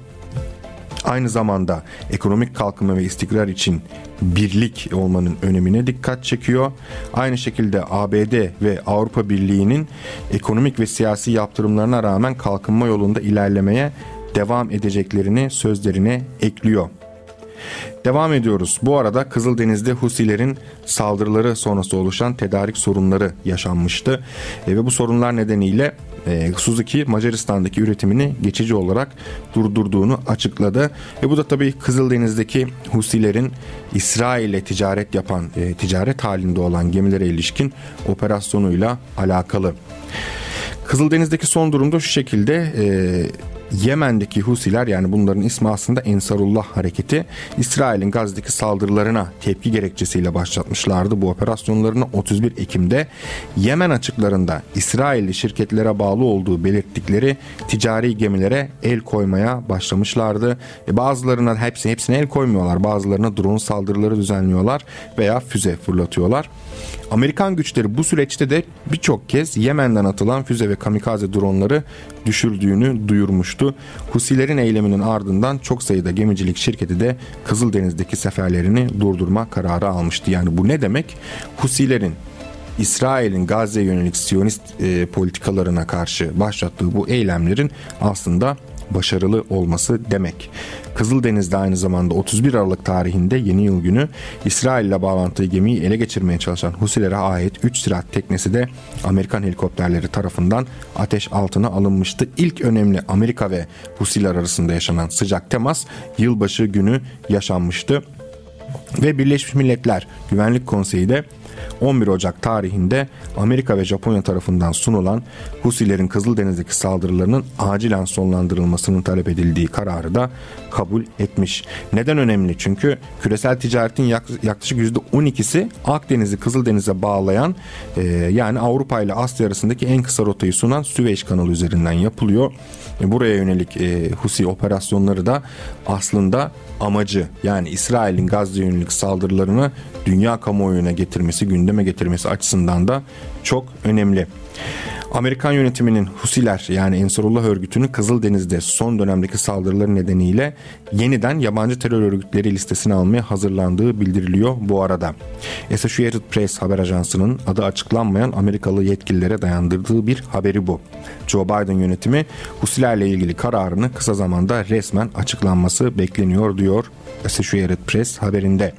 aynı zamanda ekonomik kalkınma ve istikrar için birlik olmanın önemine dikkat çekiyor. Aynı şekilde ABD ve Avrupa Birliği'nin ekonomik ve siyasi yaptırımlarına rağmen kalkınma yolunda ilerlemeye devam edeceklerini sözlerine ekliyor. Devam ediyoruz. Bu arada Kızıldeniz'de Husilerin saldırıları sonrası oluşan tedarik sorunları yaşanmıştı. E, ve bu sorunlar nedeniyle e, Suzuki Macaristan'daki üretimini geçici olarak durdurduğunu açıkladı. Ve bu da tabii Kızıldeniz'deki Husilerin İsrail'e ticaret yapan, e, ticaret halinde olan gemilere ilişkin operasyonuyla alakalı. Kızıldeniz'deki son durumda şu şekilde e, Yemen'deki Husiler yani bunların ismi aslında Ensarullah hareketi İsrail'in Gazze'deki saldırılarına tepki gerekçesiyle başlatmışlardı bu operasyonlarını 31 Ekim'de Yemen açıklarında İsrailli şirketlere bağlı olduğu belirttikleri ticari gemilere el koymaya başlamışlardı. E bazılarına hepsi hepsine el koymuyorlar. Bazılarına drone saldırıları düzenliyorlar veya füze fırlatıyorlar. Amerikan güçleri bu süreçte de birçok kez Yemen'den atılan füze ve kamikaze dronları düşürdüğünü duyurmuştu. Husilerin eyleminin ardından çok sayıda gemicilik şirketi de Kızıldeniz'deki seferlerini durdurma kararı almıştı. Yani bu ne demek? Husilerin İsrail'in Gazze'ye yönelik Siyonist e, politikalarına karşı başlattığı bu eylemlerin aslında başarılı olması demek. Kızıldeniz'de aynı zamanda 31 Aralık tarihinde yeni yıl günü İsrail ile bağlantılı gemiyi ele geçirmeye çalışan Husilere ait 3 silah teknesi de Amerikan helikopterleri tarafından ateş altına alınmıştı. İlk önemli Amerika ve Husiler arasında yaşanan sıcak temas yılbaşı günü yaşanmıştı. Ve Birleşmiş Milletler Güvenlik Konseyi de 11 Ocak tarihinde Amerika ve Japonya tarafından sunulan Husilerin Kızıldeniz'deki saldırılarının acilen sonlandırılmasının talep edildiği kararı da kabul etmiş. Neden önemli? Çünkü küresel ticaretin yaklaşık %12'si Akdeniz'i Kızıldeniz'e bağlayan e, yani Avrupa ile Asya arasındaki en kısa rotayı sunan Süveyş kanalı üzerinden yapılıyor. E, buraya yönelik e, Husi operasyonları da aslında amacı yani İsrail'in Gazze yönelik saldırılarını dünya kamuoyuna getirmesi, gündeme getirmesi açısından da çok önemli. Amerikan yönetiminin Husiler yani Ensarullah örgütünün Kızıldeniz'de son dönemdeki saldırıları nedeniyle yeniden yabancı terör örgütleri listesine almaya hazırlandığı bildiriliyor bu arada. Associated Press haber ajansının adı açıklanmayan Amerikalı yetkililere dayandırdığı bir haberi bu. Joe Biden yönetimi Husilerle ilgili kararını kısa zamanda resmen açıklanması bekleniyor diyor Associated Press haberinde.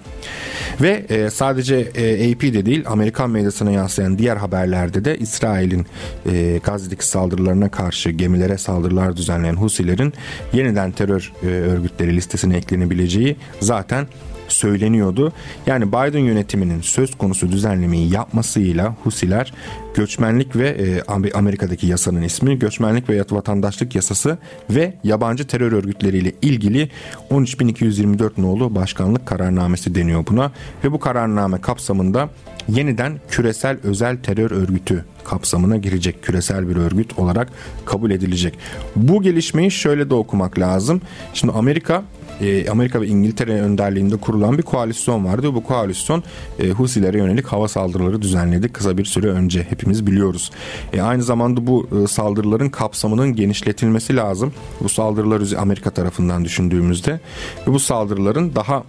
Ve e, sadece e, AP'de değil Amerikan medyasına yansıyan diğer haberlerde de İsrail'in e, Gazze'deki saldırılarına karşı gemilere saldırılar düzenleyen Husilerin yeniden terör e, örgütleri listesine eklenebileceği zaten söyleniyordu. Yani Biden yönetiminin söz konusu düzenlemeyi yapmasıyla Husiler göçmenlik ve e, Amerika'daki yasanın ismi göçmenlik ve vatandaşlık yasası ve yabancı terör örgütleriyle ilgili 13.224 nolu başkanlık kararnamesi deniyor buna ve bu kararname kapsamında yeniden küresel özel terör örgütü kapsamına girecek küresel bir örgüt olarak kabul edilecek. Bu gelişmeyi şöyle de okumak lazım. Şimdi Amerika e, Amerika ve İngiltere önderliğinde kurulan bir koalisyon vardı. Bu koalisyon e, Husilere yönelik hava saldırıları düzenledi kısa bir süre önce hepimiz biliyoruz. E, aynı zamanda bu saldırıların kapsamının genişletilmesi lazım. Bu saldırılar Amerika tarafından düşündüğümüzde ve bu saldırıların daha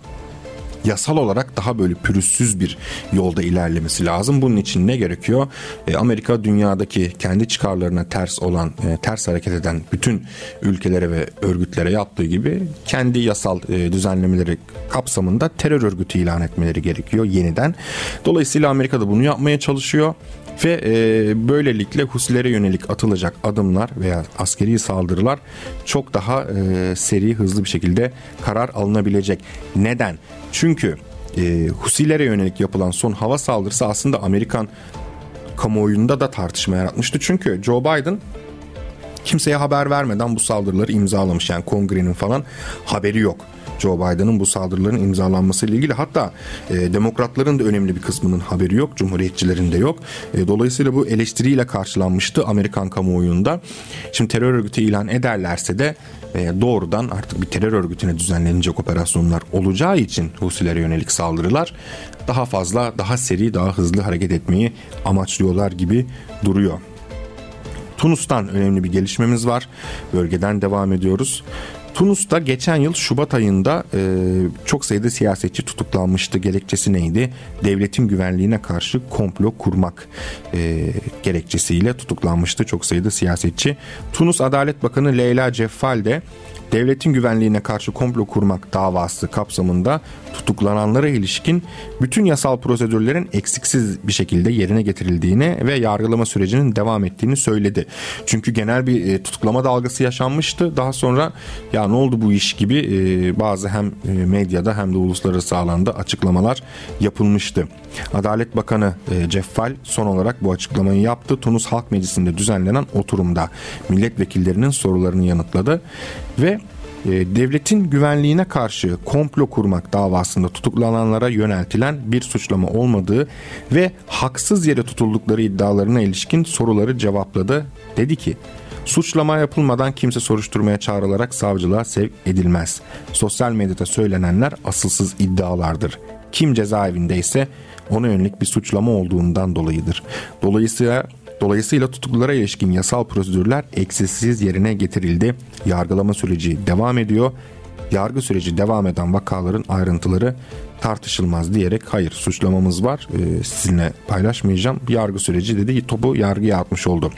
yasal olarak daha böyle pürüzsüz bir yolda ilerlemesi lazım. Bunun için ne gerekiyor? E, Amerika dünyadaki kendi çıkarlarına ters olan, e, ters hareket eden bütün ülkelere ve örgütlere yaptığı gibi kendi yasal e, düzenlemeleri kapsamında terör örgütü ilan etmeleri gerekiyor yeniden. Dolayısıyla Amerika da bunu yapmaya çalışıyor ve e, böylelikle Husilere yönelik atılacak adımlar veya askeri saldırılar çok daha e, seri hızlı bir şekilde karar alınabilecek. Neden? Çünkü e, Husilere yönelik yapılan son hava saldırısı aslında Amerikan kamuoyunda da tartışma yaratmıştı. Çünkü Joe Biden kimseye haber vermeden bu saldırıları imzalamış. Yani kongrenin falan haberi yok. Joe Biden'ın bu saldırıların imzalanması ile ilgili. Hatta e, demokratların da önemli bir kısmının haberi yok. Cumhuriyetçilerin de yok. E, dolayısıyla bu eleştiriyle karşılanmıştı Amerikan kamuoyunda. Şimdi terör örgütü ilan ederlerse de e, doğrudan artık bir terör örgütüne düzenlenecek operasyonlar olacağı için Husilere yönelik saldırılar daha fazla, daha seri, daha hızlı hareket etmeyi amaçlıyorlar gibi duruyor. Tunus'tan önemli bir gelişmemiz var. Bölgeden devam ediyoruz. Tunus'ta geçen yıl Şubat ayında e, çok sayıda siyasetçi tutuklanmıştı. Gerekçesi neydi? Devletin güvenliğine karşı komplo kurmak e, gerekçesiyle tutuklanmıştı çok sayıda siyasetçi. Tunus Adalet Bakanı Leyla Ceffal de devletin güvenliğine karşı komplo kurmak davası kapsamında tutuklananlara ilişkin bütün yasal prosedürlerin eksiksiz bir şekilde yerine getirildiğini ve yargılama sürecinin devam ettiğini söyledi. Çünkü genel bir e, tutuklama dalgası yaşanmıştı. Daha sonra ya ne oldu bu iş gibi e, bazı hem e, medyada hem de uluslararası alanda açıklamalar yapılmıştı. Adalet Bakanı Ceffal son olarak bu açıklamayı yaptı. Tunus Halk Meclisi'nde düzenlenen oturumda milletvekillerinin sorularını yanıtladı ve e, devletin güvenliğine karşı komplo kurmak davasında tutuklananlara yöneltilen bir suçlama olmadığı ve haksız yere tutuldukları iddialarına ilişkin soruları cevapladı. Dedi ki Suçlama yapılmadan kimse soruşturmaya çağrılarak savcılığa sevk edilmez. Sosyal medyada söylenenler asılsız iddialardır. Kim cezaevinde ise ona yönelik bir suçlama olduğundan dolayıdır. Dolayısıyla Dolayısıyla tutuklulara ilişkin yasal prosedürler eksiksiz yerine getirildi. Yargılama süreci devam ediyor. Yargı süreci devam eden vakaların ayrıntıları tartışılmaz diyerek hayır suçlamamız var e, sizinle paylaşmayacağım. Yargı süreci dedi topu yargıya atmış oldu.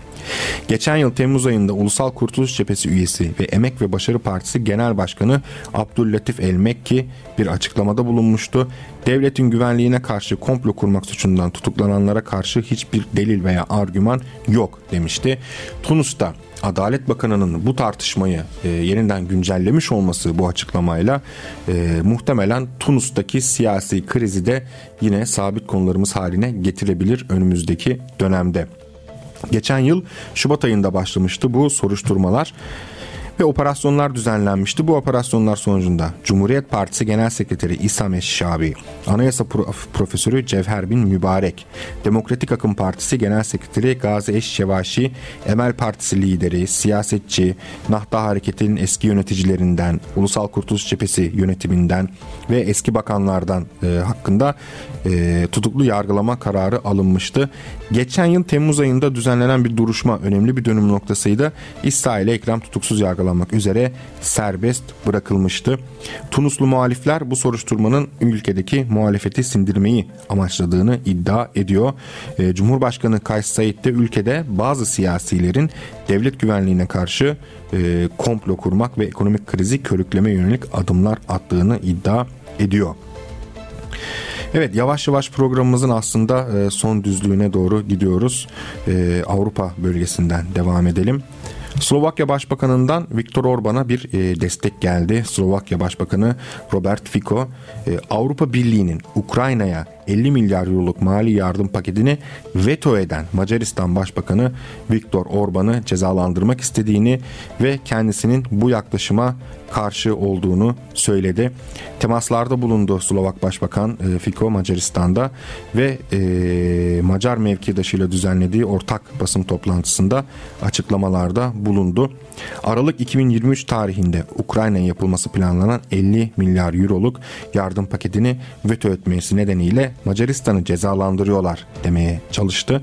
Geçen yıl Temmuz ayında Ulusal Kurtuluş Cephesi üyesi ve Emek ve Başarı Partisi Genel Başkanı Abdüllatif El Mekki bir açıklamada bulunmuştu. Devletin güvenliğine karşı komplo kurmak suçundan tutuklananlara karşı hiçbir delil veya argüman yok demişti. Tunus'ta Adalet Bakanı'nın bu tartışmayı e, yeniden güncellemiş olması bu açıklamayla e, muhtemelen Tunus'taki siyasi krizi de yine sabit konularımız haline getirebilir önümüzdeki dönemde. Geçen yıl Şubat ayında başlamıştı bu soruşturmalar ve operasyonlar düzenlenmişti. Bu operasyonlar sonucunda Cumhuriyet Partisi Genel Sekreteri İsam Eşşabi, Anayasa Profesörü Cevher Bin Mübarek, Demokratik Akım Partisi Genel Sekreteri Gazi Eşşevaşi, Emel Partisi lideri, siyasetçi, Nahda Hareketi'nin eski yöneticilerinden, Ulusal Kurtuluş Cephesi yönetiminden ve eski bakanlardan e, hakkında e, tutuklu yargılama kararı alınmıştı. Geçen yıl Temmuz ayında düzenlenen bir duruşma önemli bir dönüm noktasıydı. İsrail Ekrem tutuksuz yargılanmak üzere serbest bırakılmıştı. Tunuslu muhalifler bu soruşturmanın ülkedeki muhalefeti sindirmeyi amaçladığını iddia ediyor. E, Cumhurbaşkanı Kays Said de ülkede bazı siyasilerin devlet güvenliğine karşı e, komplo kurmak ve ekonomik krizi körükleme yönelik adımlar attığını iddia ediyor. Evet yavaş yavaş programımızın aslında e, son düzlüğüne doğru gidiyoruz. E, Avrupa bölgesinden devam edelim. Slovakya Başbakanı'ndan Viktor Orban'a bir e, destek geldi. Slovakya Başbakanı Robert Fico Avrupa Birliği'nin Ukrayna'ya 50 milyar euroluk mali yardım paketini veto eden Macaristan Başbakanı Viktor Orban'ı cezalandırmak istediğini ve kendisinin bu yaklaşıma karşı olduğunu söyledi. Temaslarda bulundu Slovak Başbakan e, Fico Macaristan'da ve e, Macar mevkidaşıyla düzenlediği ortak basın toplantısında açıklamalarda bulundu. Aralık 2023 tarihinde Ukrayna'ya yapılması planlanan 50 milyar euroluk yardım paketini veto etmesi nedeniyle Macaristan'ı cezalandırıyorlar demeye çalıştı.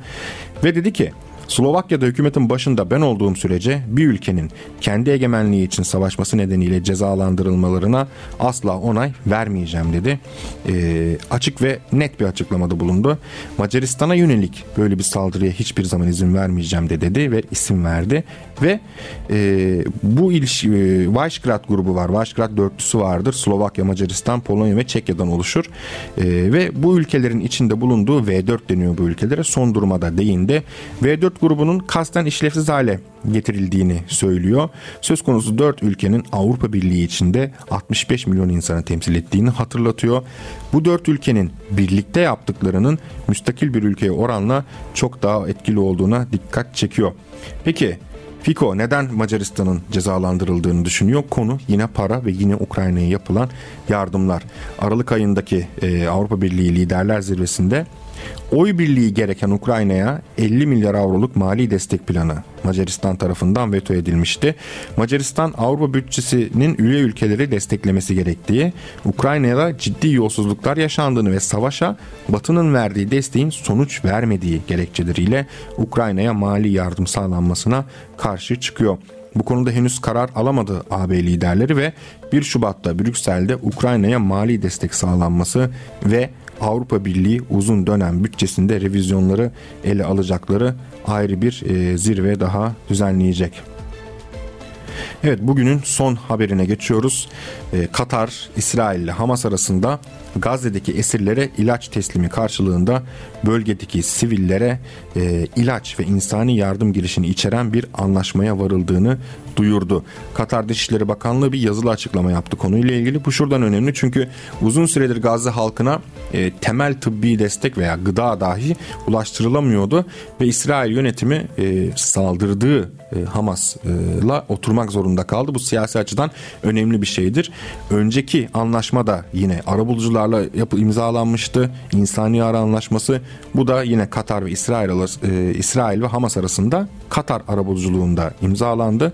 Ve dedi ki Slovakya'da hükümetin başında ben olduğum sürece bir ülkenin kendi egemenliği için savaşması nedeniyle cezalandırılmalarına asla onay vermeyeceğim dedi. E, açık ve net bir açıklamada bulundu. Macaristan'a yönelik böyle bir saldırıya hiçbir zaman izin vermeyeceğim de dedi ve isim verdi. Ve e, bu ilişki e, Visegrad grubu var. Visegrad dörtlüsü vardır. Slovakya, Macaristan, Polonya ve Çekya'dan oluşur. E, ve bu ülkelerin içinde bulunduğu V4 deniyor bu ülkelere. Son duruma da değindi. V4 grubunun kasten işlevsiz hale getirildiğini söylüyor. Söz konusu 4 ülkenin Avrupa Birliği içinde 65 milyon insanı temsil ettiğini hatırlatıyor. Bu 4 ülkenin birlikte yaptıklarının müstakil bir ülkeye oranla çok daha etkili olduğuna dikkat çekiyor. Peki Fiko neden Macaristan'ın cezalandırıldığını düşünüyor? Konu yine para ve yine Ukrayna'ya yapılan yardımlar. Aralık ayındaki e, Avrupa Birliği Liderler Zirvesi'nde oy birliği gereken Ukrayna'ya 50 milyar avroluk mali destek planı Macaristan tarafından veto edilmişti. Macaristan Avrupa bütçesinin üye ülkeleri desteklemesi gerektiği, Ukrayna'da ciddi yolsuzluklar yaşandığını ve savaşa Batı'nın verdiği desteğin sonuç vermediği gerekçeleriyle Ukrayna'ya mali yardım sağlanmasına karşı çıkıyor. Bu konuda henüz karar alamadı AB liderleri ve 1 Şubat'ta Brüksel'de Ukrayna'ya mali destek sağlanması ve Avrupa Birliği uzun dönem bütçesinde revizyonları ele alacakları ayrı bir e, zirve daha düzenleyecek. Evet bugünün son haberine geçiyoruz. Ee, Katar, İsrail ile Hamas arasında Gazze'deki esirlere ilaç teslimi karşılığında bölgedeki sivillere e, ilaç ve insani yardım girişini içeren bir anlaşmaya varıldığını duyurdu. Katar Dışişleri Bakanlığı bir yazılı açıklama yaptı konuyla ilgili. Bu şuradan önemli çünkü uzun süredir Gazze halkına e, temel tıbbi destek veya gıda dahi ulaştırılamıyordu ve İsrail yönetimi e, saldırdığı e, Hamas'la oturmak zorunda kaldı. Bu siyasi açıdan önemli bir şeydir. Önceki anlaşma da yine arabulucularla yapı imzalanmıştı. İnsani ara anlaşması. Bu da yine Katar ve İsrail, e, İsrail ve Hamas arasında Katar arabuluculuğunda imzalandı.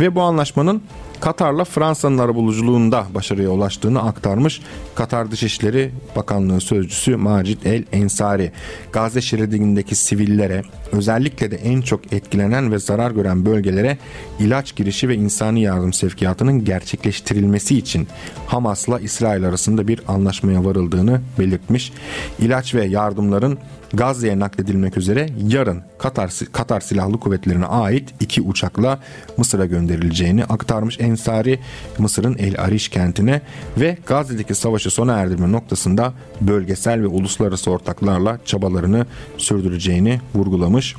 Ve bu anlaşmanın Katar'la Fransa'nın arabuluculuğunda başarıya ulaştığını aktarmış Katar Dışişleri Bakanlığı Sözcüsü Macit El Ensari. Gazze şeridindeki sivillere özellikle de en çok etkilenen ve zarar gören bölgelere ilaç girişi ve insani yardım sevkiyatının gerçekleştirilmesi için Hamas'la İsrail arasında bir anlaşmaya varıldığını belirtmiş. İlaç ve yardımların Gazze'ye nakledilmek üzere yarın Katar, Katar Silahlı Kuvvetleri'ne ait iki uçakla Mısır'a gönderileceğini aktarmış Ensari Mısır'ın El Ariş kentine ve Gazze'deki savaşı sona erdirme noktasında bölgesel ve uluslararası ortaklarla çabalarını sürdüreceğini vurgulamış.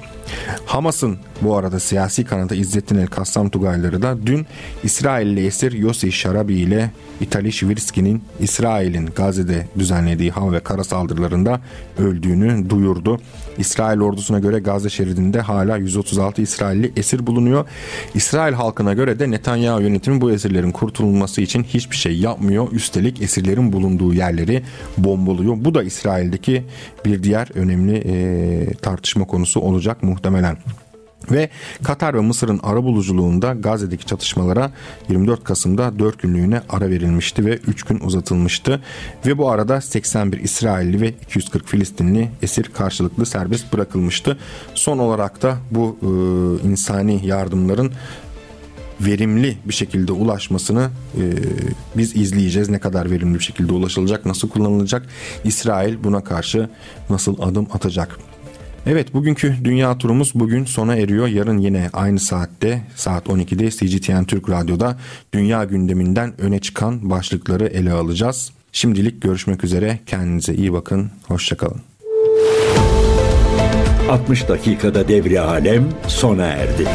Hamas'ın bu arada siyasi kanadı İzzettin El Kassam Tugayları da dün İsrailli esir Yossi Şarabi ile İtali Şivirski'nin İsrail'in Gazze'de düzenlediği hava ve kara saldırılarında öldüğünü duyurdu. İsrail ordusuna göre Gazze şeridinde hala 136 İsrailli esir bulunuyor. İsrail halkına göre de Netanyahu yönetimi bu esirlerin kurtulması için hiçbir şey yapmıyor. Üstelik esirlerin bulunduğu yerleri bombalıyor. Bu da İsrail'deki bir diğer önemli e, tartışma konusu olacak muhtemelen. Ve Katar ve Mısır'ın ara buluculuğunda Gazze'deki çatışmalara 24 Kasım'da 4 günlüğüne ara verilmişti ve 3 gün uzatılmıştı. Ve bu arada 81 İsrailli ve 240 Filistinli esir karşılıklı serbest bırakılmıştı. Son olarak da bu e, insani yardımların verimli bir şekilde ulaşmasını e, biz izleyeceğiz. Ne kadar verimli bir şekilde ulaşılacak, nasıl kullanılacak, İsrail buna karşı nasıl adım atacak. Evet bugünkü dünya turumuz bugün sona eriyor. Yarın yine aynı saatte saat 12'de CGTN Türk Radyo'da dünya gündeminden öne çıkan başlıkları ele alacağız. Şimdilik görüşmek üzere. Kendinize iyi bakın. Hoşçakalın. 60 dakikada devri alem sona erdi.